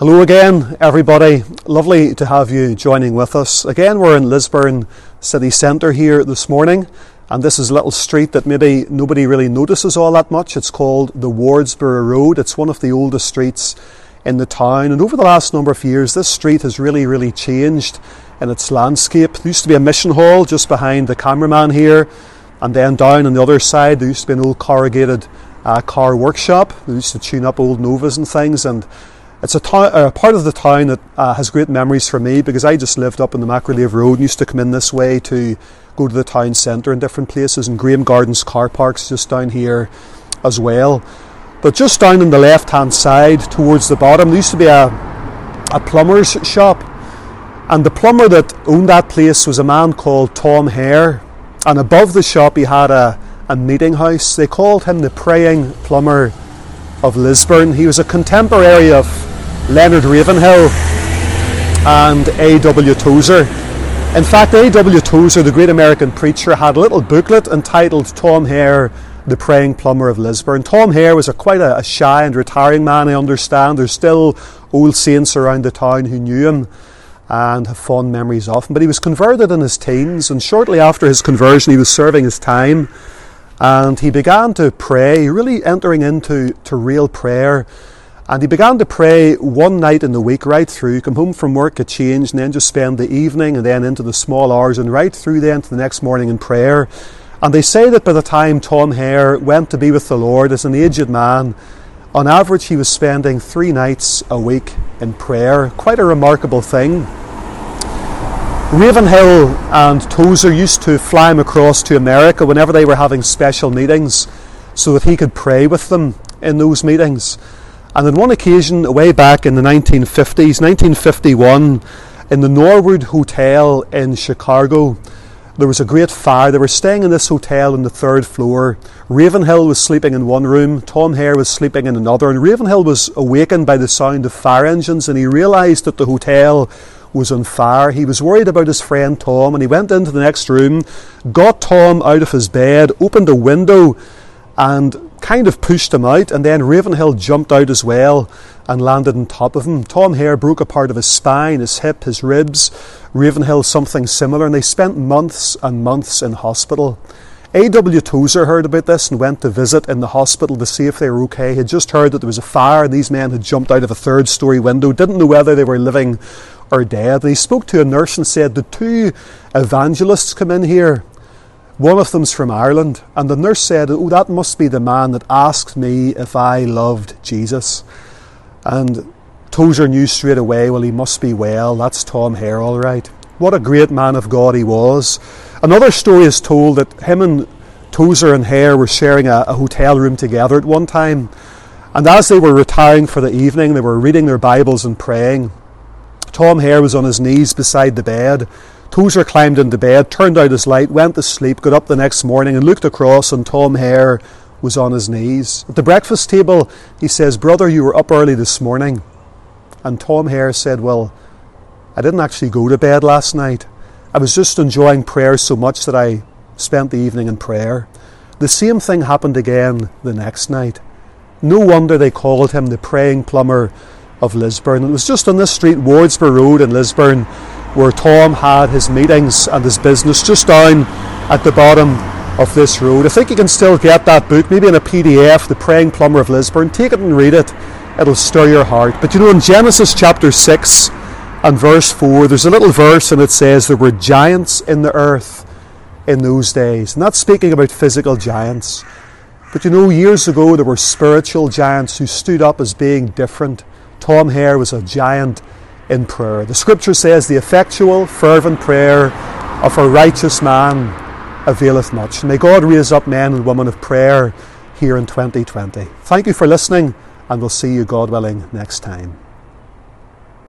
Hello again, everybody. Lovely to have you joining with us. Again, we're in Lisburn city centre here this morning, and this is a little street that maybe nobody really notices all that much. It's called the Wardsboro Road. It's one of the oldest streets in the town, and over the last number of years, this street has really, really changed in its landscape. There used to be a mission hall just behind the cameraman here, and then down on the other side, there used to be an old corrugated uh, car workshop. They used to tune up old Novas and things, and it's a, a part of the town that uh, has great memories for me because I just lived up in the Magheralave Road and used to come in this way to go to the town centre in different places, and Graham Gardens car parks just down here as well. But just down on the left hand side towards the bottom, there used to be a, a plumber's shop, and the plumber that owned that place was a man called Tom Haire, and above the shop he had a, a meeting house. They called him the Praying Plumber of Lisburn. He was a contemporary of Leonard Ravenhill and A.W. Tozer. In fact, A.W. Tozer, the great American preacher, had a little booklet entitled Tom Haire, the Praying Plumber of Lisburn. Tom Haire was a, quite a, a shy and retiring man, I understand. There's still old saints around the town who knew him and have fond memories of him. But he was converted in his teens, and shortly after his conversion, he was serving his time and he began to pray, really entering into to real prayer. And he began to pray one night in the week, right through, come home from work, get changed, and then just spend the evening and then into the small hours and right through then to the next morning in prayer. And they say that by the time Tom Haire went to be with the Lord as an aged man, on average he was spending three nights a week in prayer. Quite a remarkable thing. Ravenhill and Tozer used to fly him across to America whenever they were having special meetings so that he could pray with them in those meetings. And on one occasion, way back in the 1950s, 1951, in the Norwood Hotel in Chicago, there was a great fire. They were staying in this hotel on the third floor. Ravenhill was sleeping in one room, Tom Haire was sleeping in another, and Ravenhill was awakened by the sound of fire engines and he realised that the hotel was on fire. He was worried about his friend Tom and he went into the next room, got Tom out of his bed, opened a window, and kind of pushed him out, and then Ravenhill jumped out as well and landed on top of him. Tom Haire broke a part of his spine, his hip, his ribs. Ravenhill something similar, and they spent months and months in hospital. A.W. Tozer heard about this and went to visit in the hospital to see if they were okay. He had just heard that there was a fire and these men had jumped out of a third story window, didn't know whether they were living or dead. And he spoke to a nurse and said, The two evangelists come in here one of them's from Ireland, and the nurse said, Oh, that must be the man that asked me if I loved Jesus. And Tozer knew straight away, well, he must be well. That's Tom Haire, all right. What a great man of God he was. Another story is told that him and Tozer and Haire were sharing a, a hotel room together at one time. And as they were retiring for the evening, they were reading their Bibles and praying. Tom Haire was on his knees beside the bed Tozer climbed into bed, turned out his light, went to sleep, got up the next morning and looked across, and Tom Haire was on his knees. At the breakfast table, he says, Brother, you were up early this morning. And Tom Haire said, Well, I didn't actually go to bed last night. I was just enjoying prayer so much that I spent the evening in prayer. The same thing happened again the next night. No wonder they called him the praying plumber of Lisburn. It was just on this street, Wardsboro Road in Lisburn, where Tom had his meetings and his business just down at the bottom of this road. I think you can still get that book, maybe in a PDF, The Praying Plumber of Lisburn. Take it and read it, it'll stir your heart. But you know, in Genesis chapter 6 and verse 4, there's a little verse and it says, There were giants in the earth in those days. Not speaking about physical giants. But you know, years ago there were spiritual giants who stood up as being different. Tom Haire was a giant in prayer. The scripture says, The effectual, fervent prayer of a righteous man availeth much. May God raise up men and women of prayer here in 2020. Thank you for listening, and we'll see you, God willing, next time.